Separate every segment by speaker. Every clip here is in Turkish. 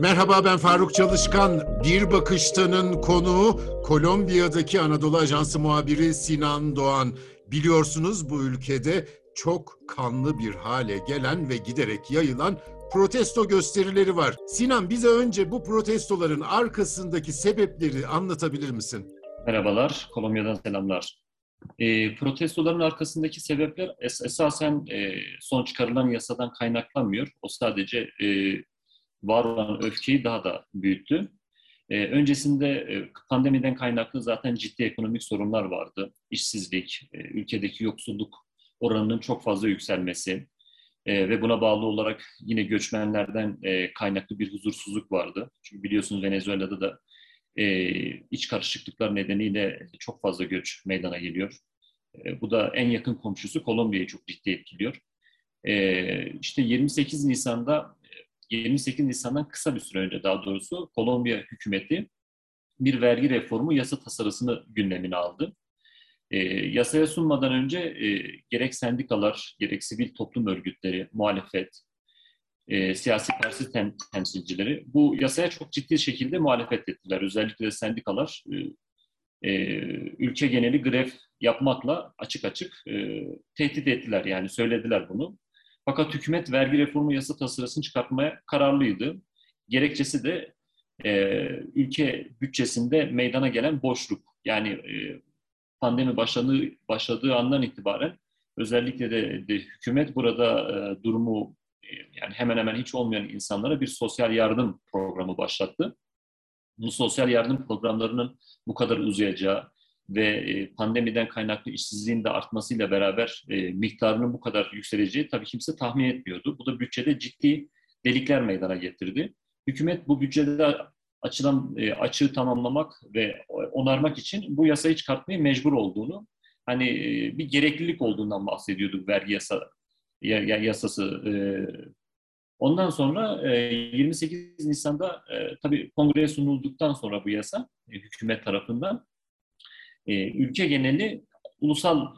Speaker 1: Merhaba ben Faruk Çalışkan. Bir Bakıştan'ın konuğu Kolombiya'daki Anadolu Ajansı muhabiri Sinan Doğan. Biliyorsunuz bu ülkede çok kanlı bir hale gelen ve giderek yayılan protesto gösterileri var. Sinan bize önce bu protestoların arkasındaki sebepleri anlatabilir misin?
Speaker 2: Merhabalar, Kolombiya'dan selamlar. E, protestoların arkasındaki sebepler es- esasen e, son çıkarılan yasadan kaynaklanmıyor. O sadece e, var olan öfkeyi daha da büyüttü. E, öncesinde e, pandemiden kaynaklı zaten ciddi ekonomik sorunlar vardı. İşsizlik, e, ülkedeki yoksulluk oranının çok fazla yükselmesi e, ve buna bağlı olarak yine göçmenlerden e, kaynaklı bir huzursuzluk vardı. Çünkü biliyorsunuz Venezuela'da da e, iç karışıklıklar nedeniyle çok fazla göç meydana geliyor. E, bu da en yakın komşusu Kolombiya'yı çok ciddi etkiliyor. E, işte 28 Nisan'da 28 Nisan'dan kısa bir süre önce daha doğrusu Kolombiya hükümeti bir vergi reformu yasa tasarısını gündemine aldı. E, yasaya sunmadan önce e, gerek sendikalar, gerek sivil toplum örgütleri, muhalefet, e, siyasi parti tem, temsilcileri bu yasaya çok ciddi şekilde muhalefet ettiler. Özellikle sendikalar e, e, ülke geneli grev yapmakla açık açık e, tehdit ettiler. Yani söylediler bunu. Fakat hükümet vergi reformu yasa tasarısını çıkartmaya kararlıydı. Gerekçesi de e, ülke bütçesinde meydana gelen boşluk. Yani e, pandemi başladığı, başladığı andan itibaren özellikle de, de hükümet burada e, durumu e, yani hemen hemen hiç olmayan insanlara bir sosyal yardım programı başlattı. Bu sosyal yardım programlarının bu kadar uzayacağı ve e, pandemiden kaynaklı işsizliğin de artmasıyla beraber e, miktarının bu kadar yükseleceği tabii kimse tahmin etmiyordu. Bu da bütçede ciddi delikler meydana getirdi. Hükümet bu bütçede açılan e, açığı tamamlamak ve onarmak için bu yasayı çıkartmaya mecbur olduğunu, hani bir gereklilik olduğundan bahsediyorduk vergi yasa yasası. Ondan sonra 28 Nisan'da tabii kongreye sunulduktan sonra bu yasa hükümet tarafından ülke geneli ulusal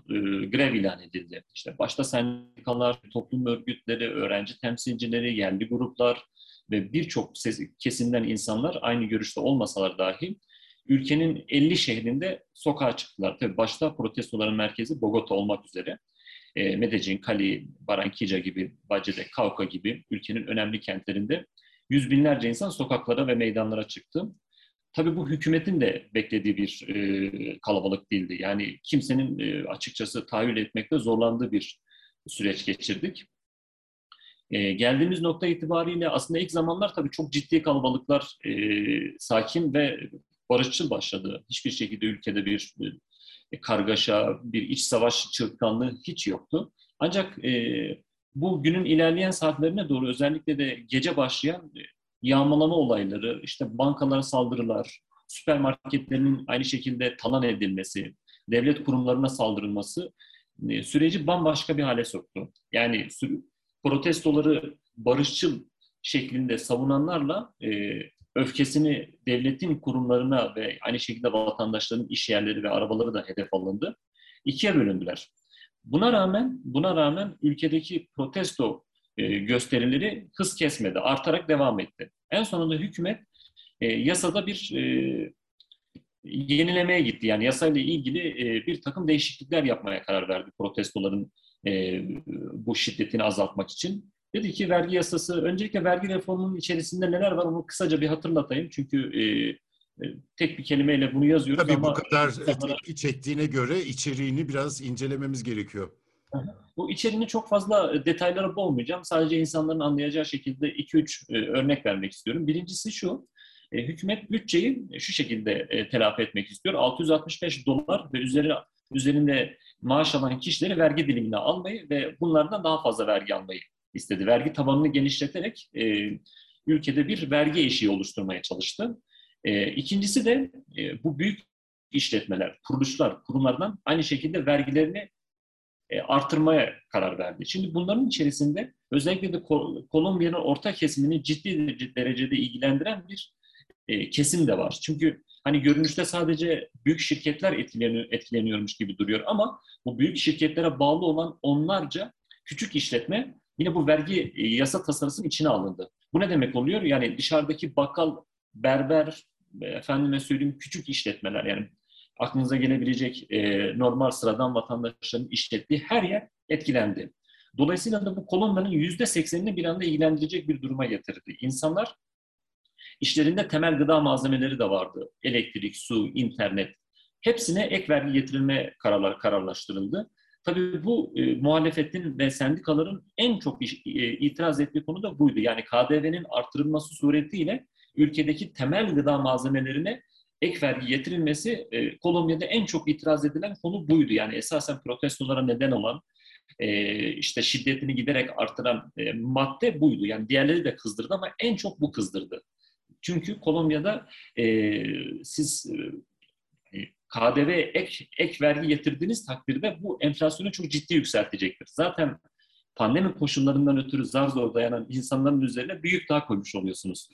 Speaker 2: grev ilan edildi. İşte başta sendikalar, toplum örgütleri, öğrenci temsilcileri, yerli gruplar ve birçok kesimden insanlar aynı görüşte olmasalar dahi ülkenin 50 şehrinde sokağa çıktılar. Tabii başta protestoların merkezi Bogota olmak üzere e, Medellin, Cali, Barranquilla gibi, Bacede, Cauca gibi ülkenin önemli kentlerinde yüz binlerce insan sokaklara ve meydanlara çıktı. Tabii bu hükümetin de beklediği bir e, kalabalık değildi. Yani kimsenin e, açıkçası tahayyül etmekte zorlandığı bir süreç geçirdik. E, geldiğimiz nokta itibariyle aslında ilk zamanlar tabii çok ciddi kalabalıklar e, sakin ve barışçıl başladı. Hiçbir şekilde ülkede bir e, kargaşa, bir iç savaş çığırtkanlığı hiç yoktu. Ancak e, bu günün ilerleyen saatlerine doğru özellikle de gece başlayan e, yağmalama olayları, işte bankalara saldırılar, süpermarketlerin aynı şekilde talan edilmesi, devlet kurumlarına saldırılması e, süreci bambaşka bir hale soktu. Yani protestoları barışçıl şeklinde savunanlarla e, öfkesini devletin kurumlarına ve aynı şekilde vatandaşların iş yerleri ve arabaları da hedef alındı. İkiye bölündüler. Buna rağmen buna rağmen ülkedeki protesto gösterileri hız kesmedi, artarak devam etti. En sonunda hükümet e, yasada bir e, yenilemeye gitti. Yani yasayla ilgili e, bir takım değişiklikler yapmaya karar verdi protestoların e, bu şiddetini azaltmak için. Dedi ki vergi yasası, öncelikle vergi reformunun içerisinde neler var onu kısaca bir hatırlatayım. Çünkü e, e, tek bir kelimeyle bunu yazıyoruz
Speaker 1: Tabii
Speaker 2: ama...
Speaker 1: bu kadar insanlara... tepki çektiğine göre içeriğini biraz incelememiz gerekiyor.
Speaker 2: Bu içeriğini çok fazla detaylara boğmayacağım. Sadece insanların anlayacağı şekilde 2-3 e, örnek vermek istiyorum. Birincisi şu, e, hükümet bütçeyi şu şekilde e, telafi etmek istiyor. 665 dolar ve üzeri, üzerinde maaş alan kişileri vergi dilimine almayı ve bunlardan daha fazla vergi almayı istedi. Vergi tabanını genişleterek e, ülkede bir vergi eşiği oluşturmaya çalıştı. E, ikincisi de e, bu büyük işletmeler, kuruluşlar, kurumlardan aynı şekilde vergilerini e, artırmaya karar verdi. Şimdi bunların içerisinde özellikle de Kolombiya'nın orta kesimini ciddi derecede ilgilendiren bir e, kesim de var. Çünkü hani görünüşte sadece büyük şirketler etkileniyor, etkileniyormuş gibi duruyor ama bu büyük şirketlere bağlı olan onlarca küçük işletme yine bu vergi e, yasa tasarısının içine alındı. Bu ne demek oluyor? Yani dışarıdaki bakkal, berber, efendime söyleyeyim küçük işletmeler yani aklınıza gelebilecek e, normal sıradan vatandaşların işlettiği her yer etkilendi. Dolayısıyla da bu Kolombiya'nın yüzde seksenini bir anda ilgilendirecek bir duruma getirdi. İnsanlar işlerinde temel gıda malzemeleri de vardı. Elektrik, su, internet. Hepsine ek vergi getirilme kararlar kararlaştırıldı. Tabii bu e, muhalefetin ve sendikaların en çok iş, e, itiraz ettiği konu da buydu. Yani KDV'nin artırılması suretiyle ülkedeki temel gıda malzemelerine ek vergi getirilmesi e, Kolombiya'da en çok itiraz edilen konu buydu. Yani esasen protestolara neden olan e, işte şiddetini giderek artıran e, madde buydu. Yani diğerleri de kızdırdı ama en çok bu kızdırdı. Çünkü Kolombiya'da e, siz e, KDV ek, ek vergi getirdiğiniz takdirde bu enflasyonu çok ciddi yükseltecektir. Zaten pandemi koşullarından ötürü zar zor dayanan insanların üzerine büyük daha koymuş oluyorsunuz.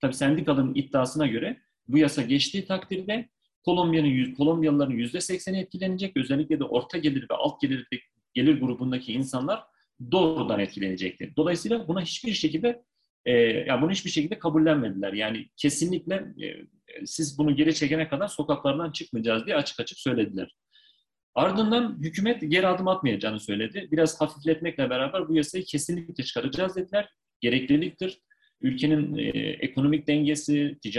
Speaker 2: Tabii sendikaların iddiasına göre bu yasa geçtiği takdirde Kolombiya'nın Kolombiyalıların yüzde sekseni etkilenecek. Özellikle de orta gelir ve alt gelir gelir grubundaki insanlar doğrudan etkilenecektir. Dolayısıyla buna hiçbir şekilde e, yani bunu hiçbir şekilde kabullenmediler. Yani kesinlikle e, siz bunu geri çekene kadar sokaklardan çıkmayacağız diye açık açık söylediler. Ardından hükümet geri adım atmayacağını söyledi. Biraz hafifletmekle beraber bu yasayı kesinlikle çıkaracağız dediler. Gerekliliktir. Ülkenin e, ekonomik dengesi, e,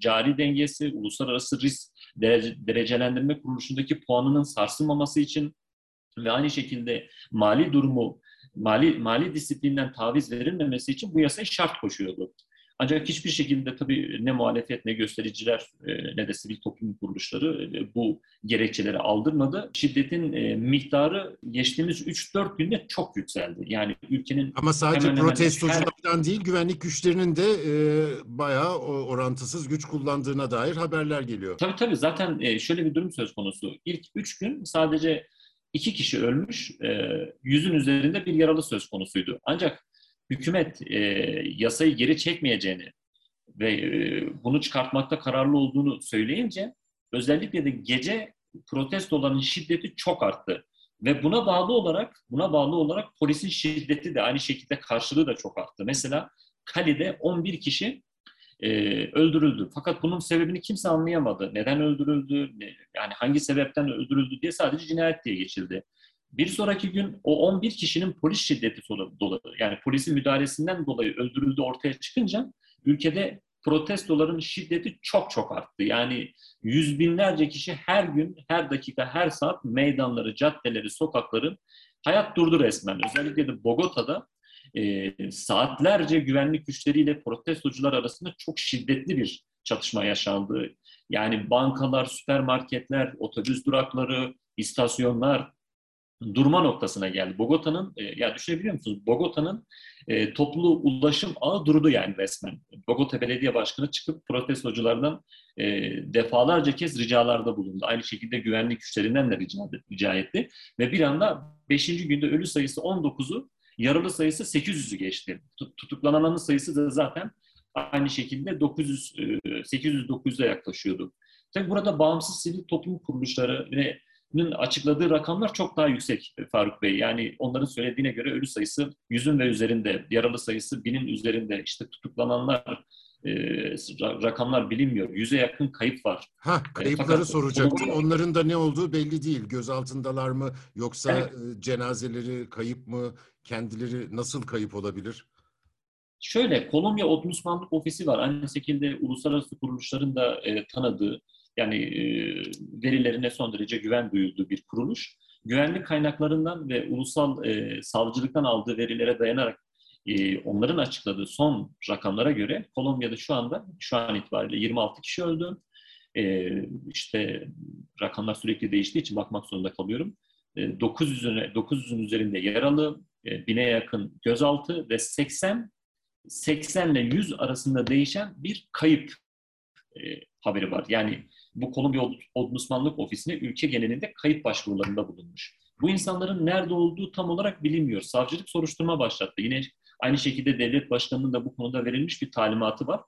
Speaker 2: cari dengesi, uluslararası risk derece, derecelendirme kuruluşundaki puanının sarsılmaması için ve aynı şekilde mali durumu, mali mali disiplinden taviz verilmemesi için bu yasayı şart koşuyordu. Ancak hiçbir şekilde tabii ne muhalefet ne göstericiler e, ne de sivil toplum kuruluşları e, bu gerekçeleri aldırmadı. Şiddetin e, miktarı geçtiğimiz 3-4 günde çok yükseldi. Yani ülkenin
Speaker 1: Ama sadece protestoculardan her... değil güvenlik güçlerinin de e, bayağı orantısız güç kullandığına dair haberler geliyor.
Speaker 2: Tabii tabii zaten şöyle bir durum söz konusu. İlk 3 gün sadece iki kişi ölmüş, yüzün üzerinde bir yaralı söz konusuydu. Ancak hükümet e, yasayı geri çekmeyeceğini ve e, bunu çıkartmakta kararlı olduğunu söyleyince özellikle de gece protestoların şiddeti çok arttı. Ve buna bağlı olarak buna bağlı olarak polisin şiddeti de aynı şekilde karşılığı da çok arttı. Mesela Kali'de 11 kişi e, öldürüldü. Fakat bunun sebebini kimse anlayamadı. Neden öldürüldü, ne, yani hangi sebepten öldürüldü diye sadece cinayet diye geçildi. Bir sonraki gün o 11 kişinin polis şiddeti dolayı yani polisin müdahalesinden dolayı öldürüldüğü ortaya çıkınca ülkede protestoların şiddeti çok çok arttı. Yani yüz binlerce kişi her gün, her dakika, her saat meydanları, caddeleri, sokakları hayat durdu resmen. Özellikle de Bogota'da e, saatlerce güvenlik güçleriyle protestocular arasında çok şiddetli bir çatışma yaşandı. Yani bankalar, süpermarketler, otobüs durakları, istasyonlar, durma noktasına geldi. Bogota'nın, e, ya düşünebiliyor musunuz? Bogota'nın e, toplu ulaşım ağı durdu yani resmen. Bogota Belediye Başkanı çıkıp protestoculardan e, defalarca kez ricalarda bulundu. Aynı şekilde güvenlik güçlerinden de rica, rica etti. Ve bir anda 5. günde ölü sayısı 19'u, yaralı sayısı 800'ü geçti. Tutuklananların sayısı da zaten aynı şekilde 900 800-900'e yaklaşıyordu. Tabii burada bağımsız sivil toplum kuruluşları ve açıkladığı rakamlar çok daha yüksek e, Faruk Bey. Yani onların söylediğine göre ölü sayısı yüzün ve üzerinde, yaralı sayısı binin üzerinde. İşte tutuklananlar e, rakamlar bilinmiyor. Yüze yakın kayıp var.
Speaker 1: Ha, e, kayıpları Fakat, soracaktım. Onların da ne olduğu belli değil. Gözaltındalar mı yoksa evet. E, cenazeleri kayıp mı? Kendileri nasıl kayıp olabilir?
Speaker 2: Şöyle, Kolombiya Ombudsmanlık Ofisi var. Aynı şekilde uluslararası kuruluşların da e, tanıdığı yani e, verilerine son derece güven duyulduğu bir kuruluş. Güvenlik kaynaklarından ve ulusal e, savcılıktan aldığı verilere dayanarak e, onların açıkladığı son rakamlara göre Kolombiya'da şu anda şu an itibariyle 26 kişi öldü. E, işte rakamlar sürekli değiştiği için bakmak zorunda kalıyorum. E, 900'ün 900'ün üzerinde yaralı, e, bine yakın gözaltı ve 80 80 ile 100 arasında değişen bir kayıp e, haberi var. Yani bu Kolombiya Ombudsmanlık Ofisi'ne ülke genelinde kayıp başvurularında bulunmuş. Bu insanların nerede olduğu tam olarak bilinmiyor. Savcılık soruşturma başlattı. Yine aynı şekilde devlet başkanının da bu konuda verilmiş bir talimatı var.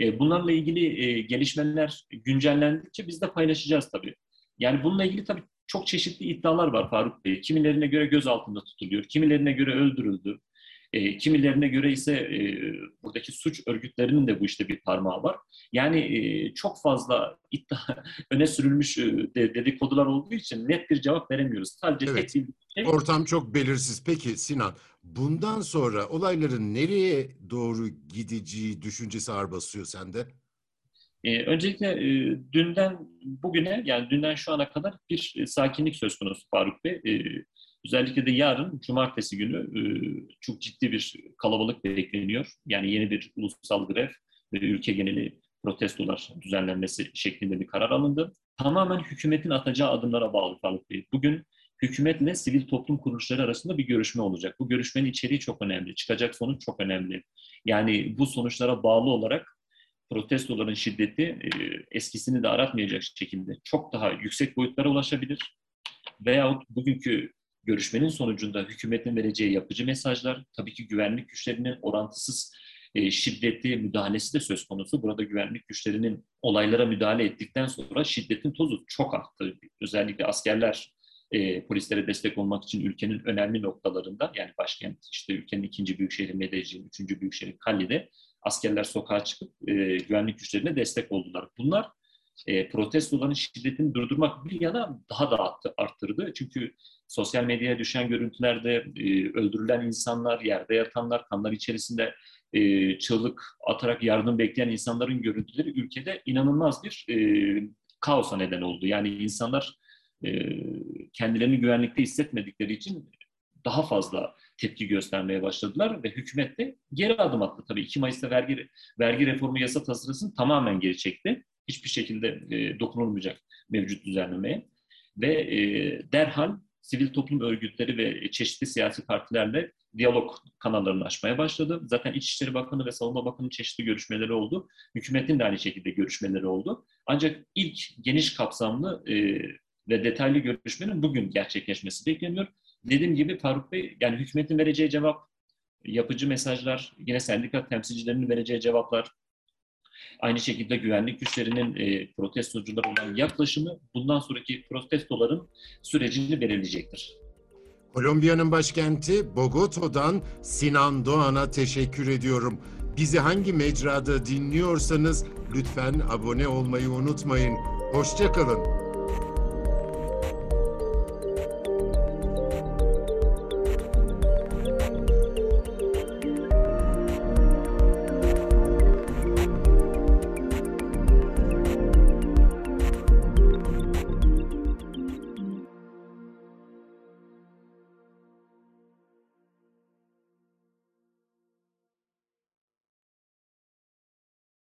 Speaker 2: E, bunlarla ilgili e, gelişmeler güncellendikçe biz de paylaşacağız tabii. Yani bununla ilgili tabii çok çeşitli iddialar var Faruk Bey. Kimilerine göre gözaltında tutuluyor, kimilerine göre öldürüldü. E, kimilerine göre ise e, buradaki suç örgütlerinin de bu işte bir parmağı var. Yani e, çok fazla iddia öne sürülmüş e, de, dedikodular olduğu için net bir cevap veremiyoruz. Sadece
Speaker 1: Evet.
Speaker 2: tek bir şey
Speaker 1: Ortam çok belirsiz. Peki Sinan, bundan sonra olayların nereye doğru gideceği düşüncesi ağır basıyor sende?
Speaker 2: Ee, öncelikle e, dünden bugüne yani dünden şu ana kadar bir e, sakinlik söz konusu Faruk Bey. Ee, özellikle de yarın cumartesi günü e, çok ciddi bir kalabalık bekleniyor. Yani yeni bir ulusal grev ve ülke geneli protestolar düzenlenmesi şeklinde bir karar alındı. Tamamen hükümetin atacağı adımlara bağlı Faruk Bey. Bugün hükümetle sivil toplum kuruluşları arasında bir görüşme olacak. Bu görüşmenin içeriği çok önemli. Çıkacak sonuç çok önemli. Yani bu sonuçlara bağlı olarak protestoların şiddeti e, eskisini de aratmayacak şekilde çok daha yüksek boyutlara ulaşabilir. Veyahut bugünkü görüşmenin sonucunda hükümetin vereceği yapıcı mesajlar, tabii ki güvenlik güçlerinin orantısız e, şiddetli müdahalesi de söz konusu. Burada güvenlik güçlerinin olaylara müdahale ettikten sonra şiddetin tozu çok arttı. Özellikle askerler e, polislere destek olmak için ülkenin önemli noktalarında yani başkent işte ülkenin ikinci büyük şehri Medellin, üçüncü büyük şehri Cali'de askerler sokağa çıkıp e, güvenlik güçlerine destek oldular. Bunlar e, protestoların şiddetini durdurmak bir yana daha da arttı, arttırdı. Çünkü sosyal medyaya düşen görüntülerde e, öldürülen insanlar, yerde yatanlar, kanlar içerisinde e, çığlık atarak yardım bekleyen insanların görüntüleri ülkede inanılmaz bir e, kaosa neden oldu. Yani insanlar e, kendilerini güvenlikte hissetmedikleri için daha fazla tepki göstermeye başladılar ve hükümet de geri adım attı. Tabii 2 Mayıs'ta vergi vergi reformu yasa tasarısını tamamen geri çekti. Hiçbir şekilde e, dokunulmayacak mevcut düzenlemeye. Ve e, derhal sivil toplum örgütleri ve çeşitli siyasi partilerle diyalog kanallarını açmaya başladı. Zaten İçişleri Bakanı ve Savunma Bakanı çeşitli görüşmeleri oldu. Hükümetin de aynı şekilde görüşmeleri oldu. Ancak ilk geniş kapsamlı e, ve detaylı görüşmenin bugün gerçekleşmesi bekleniyor. Dediğim gibi Faruk Bey, yani hükümetin vereceği cevap, yapıcı mesajlar, yine sendika temsilcilerinin vereceği cevaplar, aynı şekilde güvenlik güçlerinin e, protestocular olan yaklaşımı bundan sonraki protestoların sürecini belirleyecektir.
Speaker 1: Kolombiya'nın başkenti Bogota'dan Sinan Doğan'a teşekkür ediyorum. Bizi hangi mecrada dinliyorsanız lütfen abone olmayı unutmayın. Hoşçakalın.